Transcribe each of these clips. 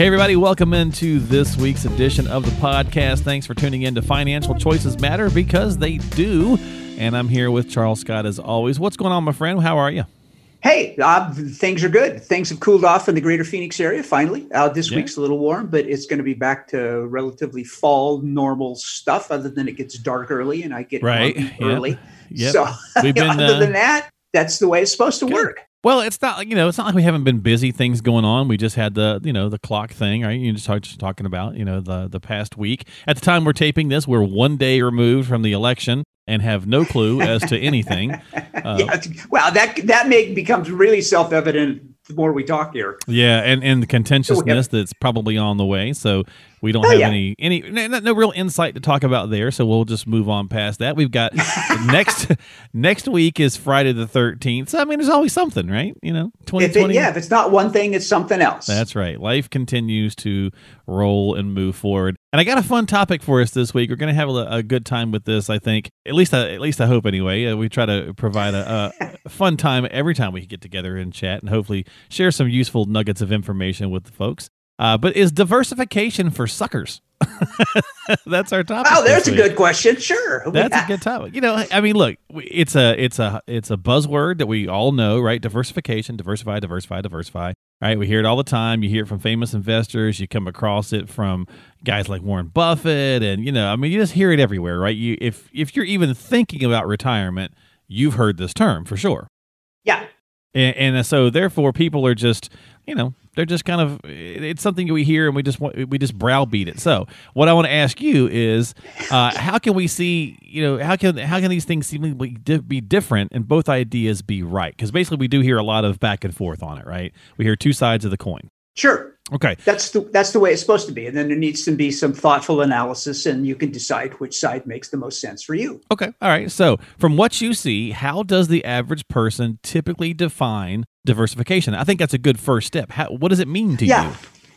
Hey, everybody, welcome into this week's edition of the podcast. Thanks for tuning in to Financial Choices Matter because they do. And I'm here with Charles Scott as always. What's going on, my friend? How are you? Hey, uh, things are good. Things have cooled off in the greater Phoenix area finally. Uh, this yeah. week's a little warm, but it's going to be back to relatively fall normal stuff, other than it gets dark early and I get right early. Yep. So, We've been, other uh, than that, that's the way it's supposed to good. work. Well, it's not like you know it's not like we haven't been busy things going on. We just had the you know the clock thing, right? You just talk, talking about you know the the past week. At the time we're taping this, we're one day removed from the election and have no clue as to anything. Uh, yeah, well, that that make becomes really self evident the more we talk here. Yeah, and and the contentiousness that's probably on the way. So we don't oh, have yeah. any any no, no, real insight to talk about there. So we'll just move on past that. We've got next next week is Friday the thirteenth. So I mean, there's always something, right? You know, twenty twenty. Yeah, if it's not one thing, it's something else. That's right. Life continues to roll and move forward. And I got a fun topic for us this week. We're going to have a, a, good time with this. I think at least I, at least I hope anyway. Uh, we try to provide a, a fun time every time we get together and chat, and hopefully share some useful nuggets of information with the folks. Uh, but is diversification for suckers? That's our topic. Oh, there's a good question. Sure, that's a good topic. You know, I mean, look, it's a it's a it's a buzzword that we all know, right? Diversification, diversify, diversify, diversify. Right? We hear it all the time. You hear it from famous investors. You come across it from guys like Warren Buffett, and you know, I mean, you just hear it everywhere, right? You if if you're even thinking about retirement, you've heard this term for sure. Yeah. And, and so, therefore, people are just you know they're just kind of it's something we hear and we just want we just browbeat it. So what i want to ask you is uh, how can we see you know how can how can these things seemingly be different and both ideas be right? Because basically we do hear a lot of back and forth on it right? We hear two sides of the coin Sure. Okay. That's the that's the way it's supposed to be. And then there needs to be some thoughtful analysis and you can decide which side makes the most sense for you. Okay. All right. So, from what you see, how does the average person typically define diversification? I think that's a good first step. How, what does it mean to yeah. you?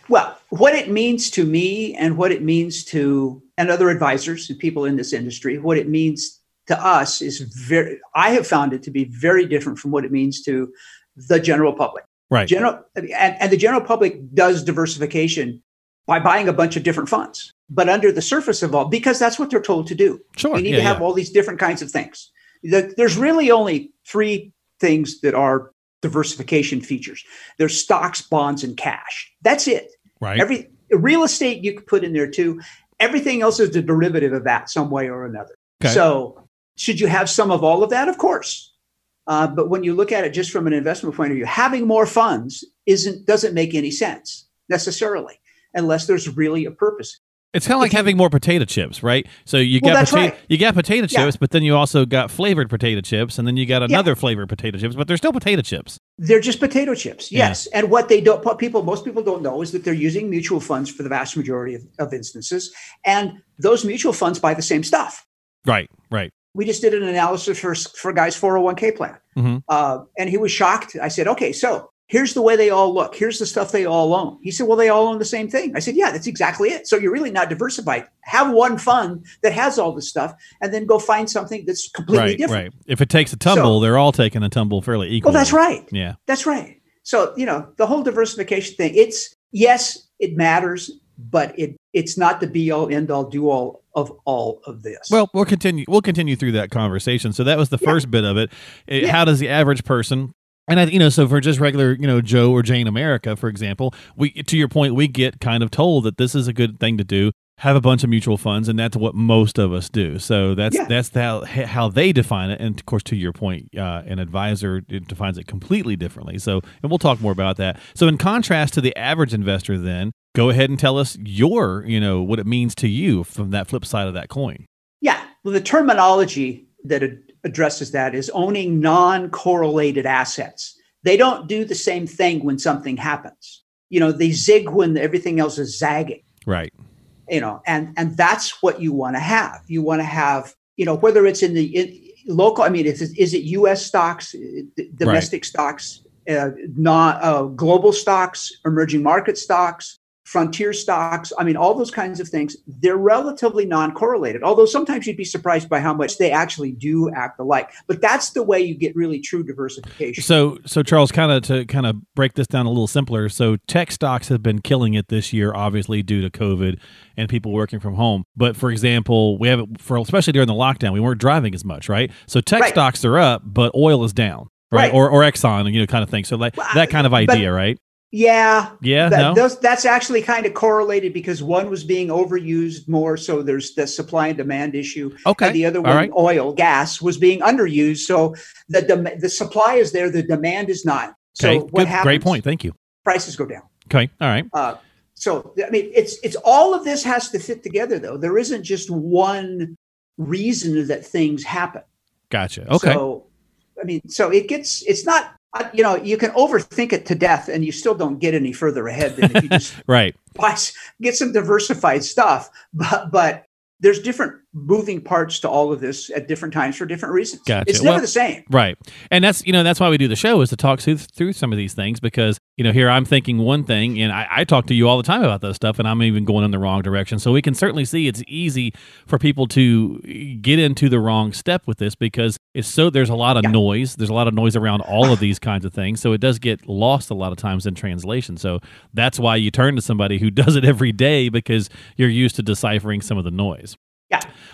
Well, what it means to me and what it means to and other advisors and people in this industry, what it means to us is very I have found it to be very different from what it means to the general public. Right. General and, and the general public does diversification by buying a bunch of different funds. But under the surface of all, because that's what they're told to do. Sure. You need yeah, to have yeah. all these different kinds of things. There's really only three things that are diversification features. There's stocks, bonds, and cash. That's it. Right. Every real estate you could put in there too. Everything else is a derivative of that some way or another. Okay. So should you have some of all of that? Of course. Uh, but when you look at it just from an investment point of view, having more funds isn't doesn't make any sense necessarily unless there's really a purpose. It's kind of like having more potato chips, right? So you well, got potato, right. you got potato chips, yeah. but then you also got flavored potato chips, and then you got another yeah. flavored potato chips, but they're still potato chips. They're just potato chips, yes. Yeah. And what they don't, what people, most people don't know is that they're using mutual funds for the vast majority of, of instances, and those mutual funds buy the same stuff. Right, right we just did an analysis for for a guy's 401k plan, mm-hmm. uh, and he was shocked. I said, "Okay, so here's the way they all look. Here's the stuff they all own." He said, "Well, they all own the same thing." I said, "Yeah, that's exactly it. So you're really not diversified. Have one fund that has all this stuff, and then go find something that's completely right, different." Right. If it takes a tumble, so, they're all taking a tumble fairly equally. Well, that's right. Yeah, that's right. So you know the whole diversification thing. It's yes, it matters, but it it's not the be all end all do all of all of this. Well, we'll continue. We'll continue through that conversation. So that was the yeah. first bit of it. it yeah. How does the average person and I, you know, so for just regular, you know, Joe or Jane America, for example, we to your point, we get kind of told that this is a good thing to do. Have a bunch of mutual funds, and that's what most of us do. So that's yeah. that's how how they define it. And of course, to your point, uh, an advisor defines it completely differently. So, and we'll talk more about that. So, in contrast to the average investor, then go ahead and tell us your, you know, what it means to you from that flip side of that coin. Yeah. Well, the terminology that addresses that is owning non correlated assets. They don't do the same thing when something happens. You know, they zig when everything else is zagging. Right. you know, and and that's what you want to have. You want to have, you know, whether it's in the in, local. I mean, is is it U.S. stocks, domestic right. stocks, uh, not uh, global stocks, emerging market stocks, frontier stocks, I mean, all those kinds of things, they're relatively non correlated. Although sometimes you'd be surprised by how much they actually do act alike. But that's the way you get really true diversification. So, so Charles, kind of to kind of break this down a little simpler. So, tech stocks have been killing it this year, obviously due to COVID and people working from home. But for example, we have for especially during the lockdown, we weren't driving as much, right? So, tech right. stocks are up, but oil is down. Right? right. Or, or Exxon, you know, kind of thing. So like well, that kind of idea, but, right? Yeah. Yeah. That, no? those, that's actually kind of correlated because one was being overused more. So there's the supply and demand issue. Okay. And the other one, right. oil, gas, was being underused. So the, the, the supply is there, the demand is not. So okay. what Good, happens? Great point. Thank you. Prices go down. Okay. All right. Uh, so I mean, it's it's all of this has to fit together, though. There isn't just one reason that things happen. Gotcha. Okay. So I mean, so it gets it's not you know, you can overthink it to death and you still don't get any further ahead than if you just right. get some diversified stuff. But but there's different moving parts to all of this at different times for different reasons. Gotcha. It's never well, the same. Right. And that's, you know, that's why we do the show is to talk through, through some of these things because, you know, here I'm thinking one thing and I, I talk to you all the time about this stuff and I'm even going in the wrong direction. So we can certainly see it's easy for people to get into the wrong step with this because it's so, there's a lot of yeah. noise. There's a lot of noise around all of these kinds of things. So it does get lost a lot of times in translation. So that's why you turn to somebody who does it every day because you're used to deciphering some of the noise.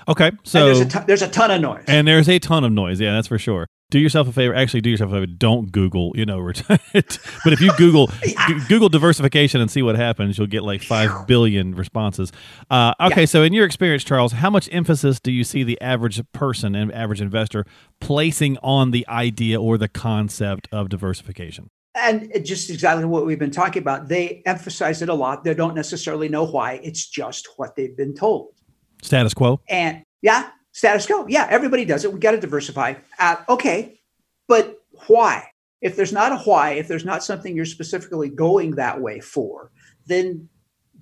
Okay. So there's a, ton, there's a ton of noise. And there's a ton of noise. Yeah, that's for sure. Do yourself a favor. Actually, do yourself a favor. Don't Google, you know, but if you Google yeah. Google diversification and see what happens, you'll get like five billion responses. Uh, okay, yeah. so in your experience, Charles, how much emphasis do you see the average person and average investor placing on the idea or the concept of diversification? and just exactly what we've been talking about they emphasize it a lot they don't necessarily know why it's just what they've been told Status quo. And yeah, status quo. Yeah, everybody does it. We got to diversify. Uh, okay, but why? If there's not a why, if there's not something you're specifically going that way for, then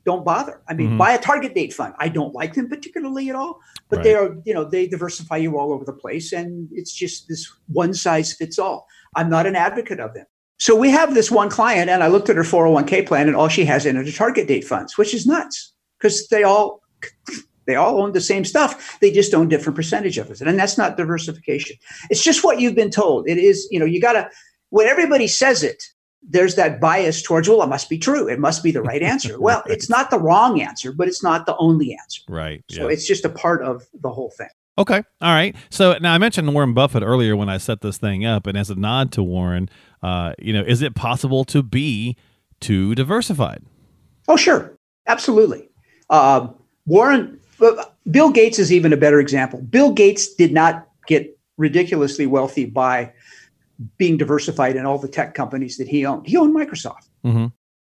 don't bother. I mean, mm-hmm. buy a target date fund. I don't like them particularly at all, but right. they are, you know, they diversify you all over the place, and it's just this one size fits all. I'm not an advocate of them. So we have this one client, and I looked at her 401k plan, and all she has in it are target date funds, which is nuts because they all they all own the same stuff. They just own different percentage of it. And that's not diversification. It's just what you've been told. It is, you know, you got to, when everybody says it, there's that bias towards, well, it must be true. It must be the right answer. Well, right. it's not the wrong answer, but it's not the only answer. Right. So yeah. it's just a part of the whole thing. Okay. All right. So now I mentioned Warren Buffett earlier when I set this thing up. And as a nod to Warren, uh, you know, is it possible to be too diversified? Oh, sure. Absolutely. Um, Warren but Bill Gates is even a better example. Bill Gates did not get ridiculously wealthy by being diversified in all the tech companies that he owned. He owned Microsoft. Mm-hmm.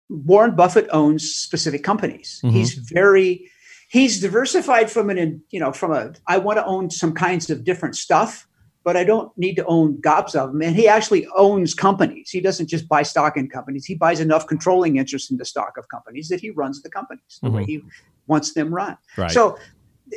Warren Buffett owns specific companies. Mm-hmm. He's very he's diversified from an you know from a I want to own some kinds of different stuff, but I don't need to own gobs of them. And he actually owns companies. He doesn't just buy stock in companies. He buys enough controlling interest in the stock of companies that he runs the companies the mm-hmm. way he wants them run. Right. So,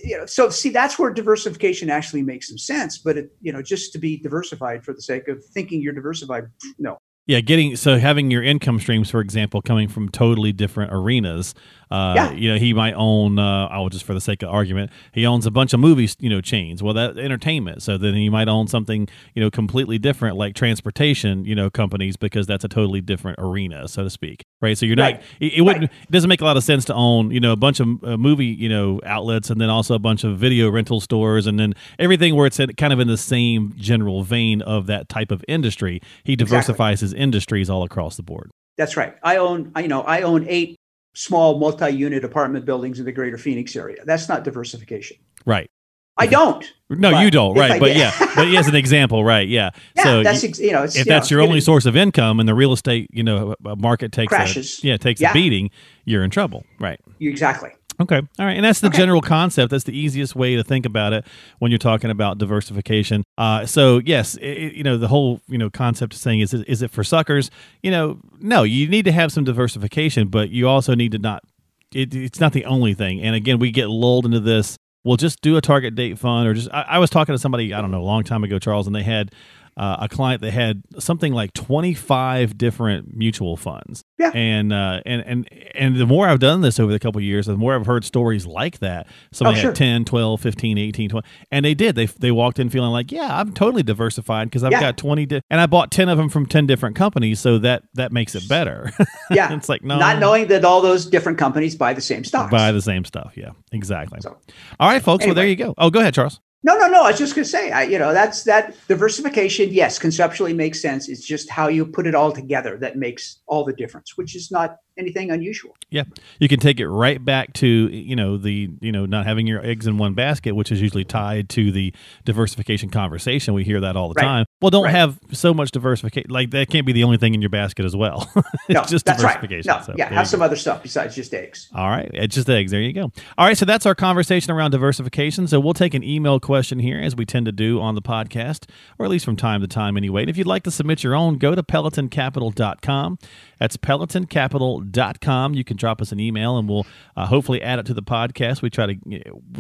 you know, so see, that's where diversification actually makes some sense. But it, you know, just to be diversified for the sake of thinking you're diversified, no. Yeah, getting so having your income streams, for example, coming from totally different arenas. Uh, yeah. You know, he might own. Uh, I will just for the sake of argument, he owns a bunch of movies, you know, chains. Well, that entertainment. So then he might own something, you know, completely different, like transportation, you know, companies, because that's a totally different arena, so to speak. Right. So you're right. not. It, it wouldn't. Right. It doesn't make a lot of sense to own, you know, a bunch of uh, movie, you know, outlets, and then also a bunch of video rental stores, and then everything where it's kind of in the same general vein of that type of industry. He diversifies exactly. his industries all across the board. That's right. I own, you know, I own eight small multi-unit apartment buildings in the greater Phoenix area. That's not diversification. Right. I don't. No, you don't. Right. But yeah, but as an example, right. Yeah. yeah so that's, you, you know, if you that's know, your only source of income and the real estate, you know, market takes crashes. A, yeah, takes yeah. a beating, you're in trouble. Right. Exactly. Okay. All right. And that's the okay. general concept. That's the easiest way to think about it when you're talking about diversification. Uh, so yes, it, you know, the whole, you know, concept of saying is, is it for suckers? You know, no, you need to have some diversification, but you also need to not it, it's not the only thing. And again, we get lulled into this. We'll just do a target date fund, or just. I, I was talking to somebody I don't know a long time ago, Charles, and they had uh, a client that had something like 25 different mutual funds. Yeah. And uh, and and and the more I've done this over the couple years, the more I've heard stories like that. Somebody oh, sure. had 10, 12, 15, 18, 20. And they did. They they walked in feeling like, yeah, I'm totally diversified because I've yeah. got 20 di- and I bought 10 of them from 10 different companies, so that that makes it better. Yeah. it's like no. Not knowing that all those different companies buy the same stocks. Buy the same stuff. Yeah. Exactly. So, all right, folks. Anyway. Well, there you go. Oh, go ahead, Charles. No, no, no. I was just going to say, I, you know, that's that diversification. Yes, conceptually makes sense. It's just how you put it all together that makes all the difference, which is not anything unusual. Yeah, you can take it right back to you know the you know not having your eggs in one basket, which is usually tied to the diversification conversation. We hear that all the right. time. Well, don't right. have so much diversification. Like that can't be the only thing in your basket as well. it's no, just that's diversification. Right. No, so, yeah, have some go. other stuff besides just eggs. All right, it's just eggs. There you go. All right, so that's our conversation around diversification. So we'll take an email question here, as we tend to do on the podcast, or at least from time to time anyway. And if you'd like to submit your own, go to pelotoncapital.com. That's pelotoncapital.com. You can drop us an email and we'll uh, hopefully add it to the podcast. We try to,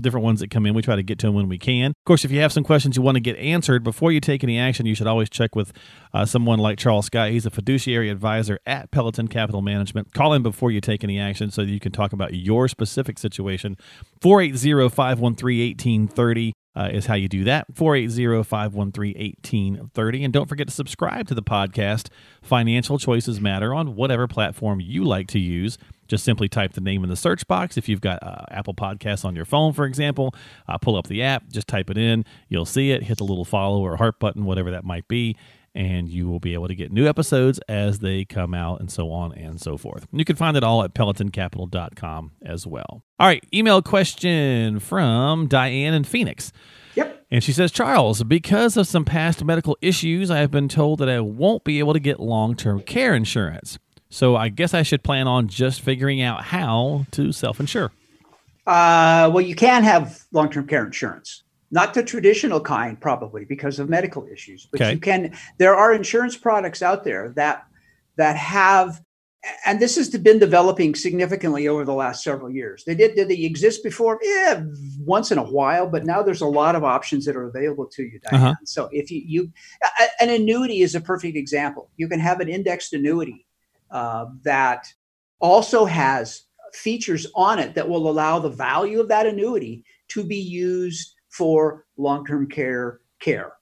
different ones that come in, we try to get to them when we can. Of course, if you have some questions you want to get answered before you take any action, you should always check with uh, someone like Charles Scott. He's a fiduciary advisor at Peloton Capital Management. Call him before you take any action so you can talk about your specific situation. 480 513 1830 uh, is how you do that. 480 513 1830. And don't forget to subscribe to the podcast, Financial Choices Matter, on whatever platform you like to use. Just simply type the name in the search box. If you've got uh, Apple Podcasts on your phone, for example, uh, pull up the app, just type it in. You'll see it. Hit the little follow or heart button, whatever that might be and you will be able to get new episodes as they come out and so on and so forth. You can find it all at pelotoncapital.com as well. All right, email question from Diane in Phoenix. Yep. And she says, Charles, because of some past medical issues, I have been told that I won't be able to get long term care insurance. So I guess I should plan on just figuring out how to self insure. Uh, well, you can have long term care insurance not the traditional kind probably because of medical issues but okay. you can there are insurance products out there that that have and this has been developing significantly over the last several years they did did they exist before yeah once in a while but now there's a lot of options that are available to you Diane. Uh-huh. so if you you an annuity is a perfect example you can have an indexed annuity uh, that also has features on it that will allow the value of that annuity to be used for long-term care care.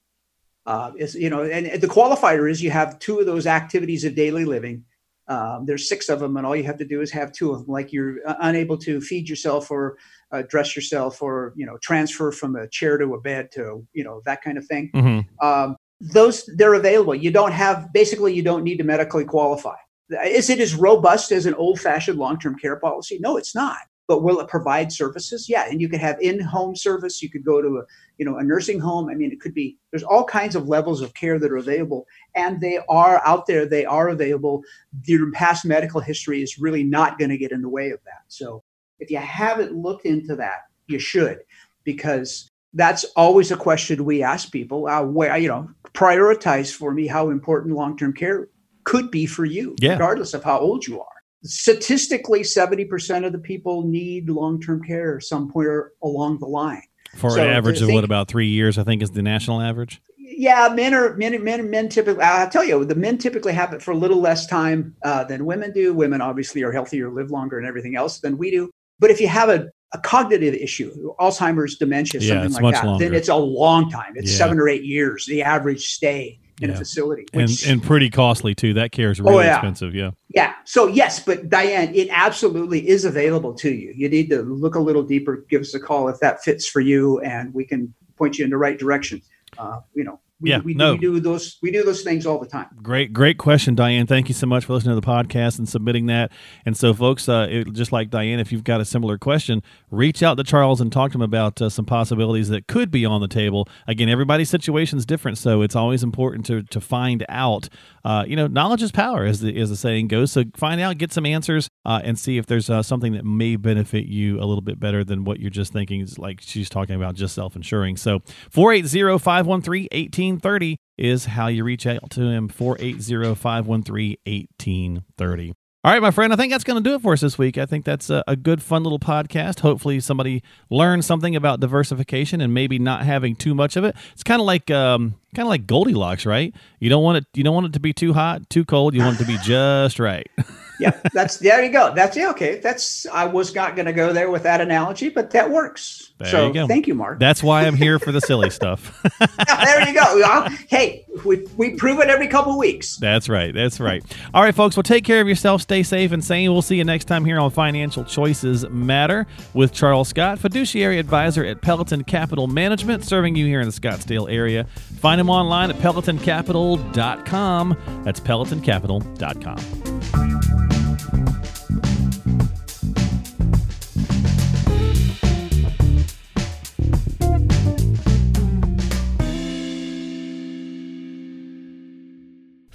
Uh, is you know, and the qualifier is you have two of those activities of daily living. Um, there's six of them, and all you have to do is have two of them. Like you're uh, unable to feed yourself or uh, dress yourself, or you know, transfer from a chair to a bed to you know that kind of thing. Mm-hmm. Um, those they're available. You don't have basically you don't need to medically qualify. Is it as robust as an old-fashioned long-term care policy? No, it's not but will it provide services? Yeah, and you could have in-home service. You could go to a, you know, a nursing home. I mean, it could be. There's all kinds of levels of care that are available, and they are out there. They are available. Your past medical history is really not going to get in the way of that. So, if you haven't looked into that, you should, because that's always a question we ask people. Uh, where you know, prioritize for me how important long-term care could be for you, yeah. regardless of how old you are statistically 70% of the people need long-term care somewhere along the line. For so an average of think, what about three years i think is the national average? Yeah men are men men men typically i'll tell you the men typically have it for a little less time uh, than women do. Women obviously are healthier live longer and everything else than we do. But if you have a, a cognitive issue alzheimer's dementia yeah, something like that longer. then it's a long time. It's yeah. seven or eight years the average stay in yeah. a facility. Which, and, and pretty costly too. That care is really oh, yeah. expensive. Yeah. Yeah. So yes, but Diane, it absolutely is available to you. You need to look a little deeper, give us a call if that fits for you and we can point you in the right direction. Uh, you know, we, yeah, we, no. we do those we do those things all the time. Great, great question, Diane. Thank you so much for listening to the podcast and submitting that. And so, folks, uh, it, just like Diane, if you've got a similar question, reach out to Charles and talk to him about uh, some possibilities that could be on the table. Again, everybody's situation is different, so it's always important to to find out. Uh, you know, knowledge is power, as the as the saying goes. So find out, get some answers, uh, and see if there's uh, something that may benefit you a little bit better than what you're just thinking. Is like she's talking about just self insuring. So 480 513 1830 is how you reach out to him 480 513 1830. All right, my friend, I think that's going to do it for us this week. I think that's a, a, good, fun little podcast. Hopefully, somebody learned something about diversification and maybe not having too much of it. It's kind of like um, kind of like Goldilocks, right? You don't want it you don't want it to be too hot, too cold. You want it to be just right. yeah, that's there you go. That's yeah, okay. That's I was not going to go there with that analogy, but that works. There so you go. thank you, Mark. That's why I'm here for the silly stuff. there you go. hey, we we prove it every couple weeks. That's right. That's right. All right, folks. Well, take care of yourself. Stay safe and sane. We'll see you next time here on Financial Choices Matter with Charles Scott, fiduciary advisor at Peloton Capital Management, serving you here in the Scottsdale area. Find him online at pelotoncapital.com. That's pelotoncapital.com.